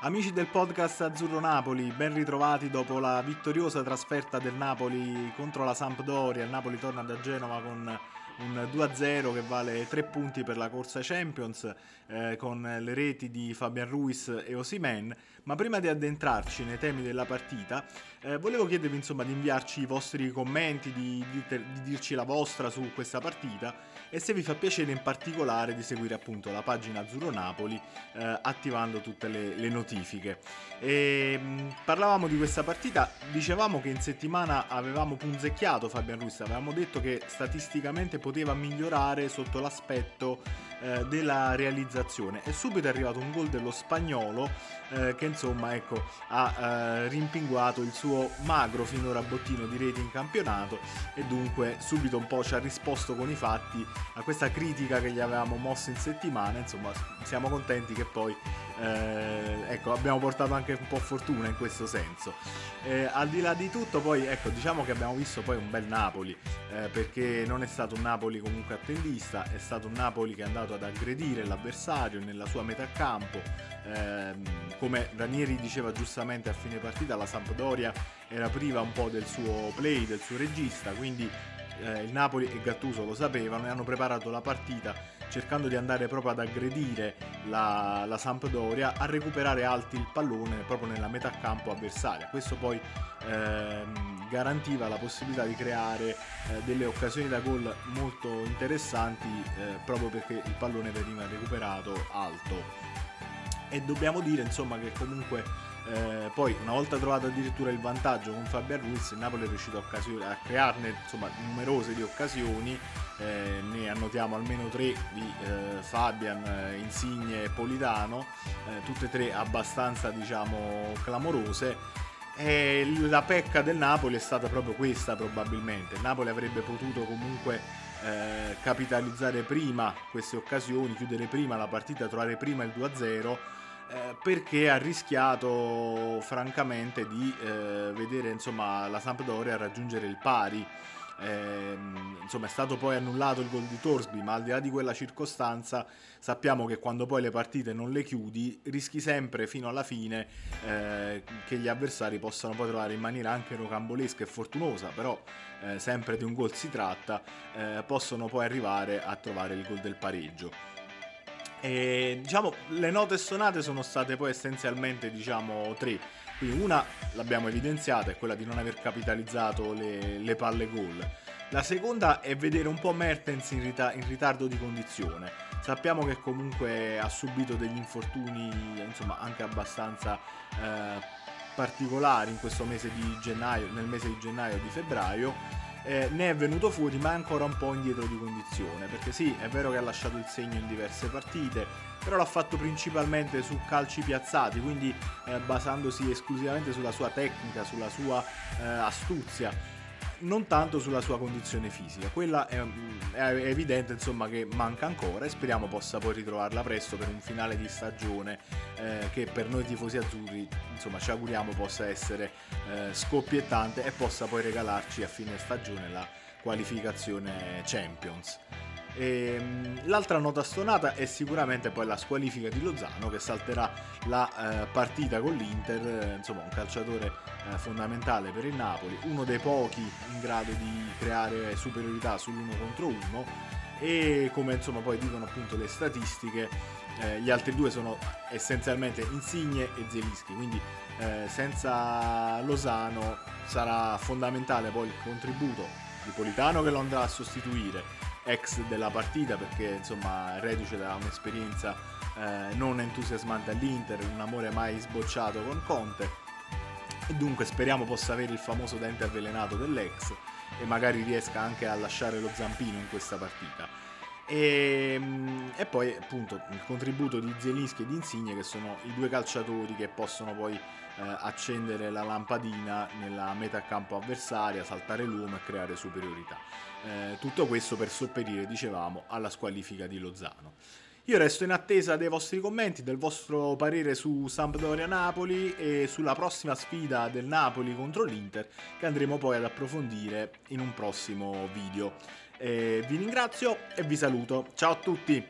Amici del podcast Azzurro Napoli, ben ritrovati dopo la vittoriosa trasferta del Napoli contro la Sampdoria. Il Napoli torna da Genova con un 2-0 che vale 3 punti per la corsa Champions eh, con le reti di Fabian Ruiz e Osimen. Ma prima di addentrarci nei temi della partita, eh, volevo chiedervi insomma di inviarci i vostri commenti, di, di, di dirci la vostra su questa partita e se vi fa piacere in particolare di seguire appunto la pagina Azzurro Napoli eh, attivando tutte le, le notifiche. E, mh, mm, parlavamo di questa partita, dicevamo che in settimana avevamo punzecchiato Fabian Ruiz, avevamo detto che statisticamente poteva migliorare sotto l'aspetto eh, della realizzazione. E subito è arrivato un gol dello spagnolo eh, che insomma ecco, ha eh, rimpinguato il suo magro finora bottino di reti in campionato e dunque subito un po' ci ha risposto con i fatti a questa critica che gli avevamo mosso in settimana. Insomma siamo contenti che poi eh, ecco, abbiamo portato anche un po' fortuna in questo senso. Eh, al di là di tutto, poi ecco, diciamo che abbiamo visto poi un bel Napoli, eh, perché non è stato un Napoli comunque attendista, è stato un Napoli che è andato ad aggredire l'avversario nella sua metà campo. Ehm, come Ranieri diceva giustamente a fine partita, la Sampdoria era priva un po' del suo play, del suo regista, quindi eh, il Napoli e Gattuso lo sapevano e hanno preparato la partita cercando di andare proprio ad aggredire la, la Sampdoria, a recuperare alti il pallone proprio nella metà campo avversaria. Questo poi ehm, garantiva la possibilità di creare eh, delle occasioni da gol molto interessanti eh, proprio perché il pallone veniva recuperato alto. E dobbiamo dire insomma che comunque eh, poi una volta trovato addirittura il vantaggio con Fabian Ruiz il Napoli è riuscito a, crearne insomma, numerose di occasioni eh, ne annotiamo almeno tre di eh, Fabian, eh, Insigne e Politano eh, tutte e tre abbastanza diciamo clamorose. E la pecca del Napoli è stata proprio questa probabilmente. Il Napoli avrebbe potuto comunque eh, capitalizzare prima queste occasioni chiudere prima la partita trovare prima il 2-0 eh, perché ha rischiato francamente di eh, vedere insomma, la Sampdoria raggiungere il pari. Eh, insomma è stato poi annullato il gol di Torsby ma al di là di quella circostanza sappiamo che quando poi le partite non le chiudi rischi sempre fino alla fine eh, che gli avversari possano poi trovare in maniera anche rocambolesca e fortunosa però eh, sempre di un gol si tratta eh, possono poi arrivare a trovare il gol del pareggio e, diciamo, le note suonate sono state poi essenzialmente diciamo, tre. Quindi una l'abbiamo evidenziata, è quella di non aver capitalizzato le, le palle gol. La seconda è vedere un po' Mertens in, rita- in, ritardo di condizione. Sappiamo che comunque ha subito degli infortuni, insomma, anche abbastanza eh, particolari in questo mese di gennaio, nel mese di gennaio e di febbraio eh, ne è venuto fuori ma è ancora un po' indietro di condizione perché sì è vero che ha lasciato il segno in diverse partite però l'ha fatto principalmente su calci piazzati quindi eh, basandosi esclusivamente sulla sua tecnica sulla sua eh, astuzia non tanto sulla sua condizione fisica. Quella è, è, evidente insomma che manca ancora e speriamo possa poi ritrovarla presto per un finale di stagione eh, che per noi tifosi azzurri insomma ci auguriamo possa essere eh, scoppiettante e possa poi regalarci a fine stagione la qualificazione Champions. Ehm, l'altra nota stonata è sicuramente poi la squalifica di Lozano che salterà la eh, partita con l'Inter, eh, insomma un calciatore eh, fondamentale per il Napoli, uno dei pochi in grado di creare superiorità sull'uno contro uno. E come insomma poi dicono appunto le statistiche eh, gli altri due sono essenzialmente Insigne e Zelischi quindi eh, senza Lozano sarà fondamentale poi il contributo di Politano che lo andrà a sostituire ex della partita perché insomma reduce da un'esperienza eh, non entusiasmante all'Inter, un amore mai sbocciato con Conte e dunque speriamo possa avere il famoso dente avvelenato dell'ex e magari riesca anche a lasciare lo zampino in questa partita. E, ehm, e, poi appunto il contributo di Zelinski e di Insigne che sono i due calciatori che possono poi eh, accendere la lampadina nella metà campo avversaria, saltare l'uomo e creare superiorità. Eh, tutto questo per sopperire, dicevamo, alla squalifica di Lozano. Io resto in attesa dei vostri commenti, del vostro parere su Sampdoria Napoli e sulla prossima sfida del Napoli contro l'Inter che andremo poi ad approfondire in un prossimo video. Eh, vi ringrazio e vi saluto. Ciao a tutti!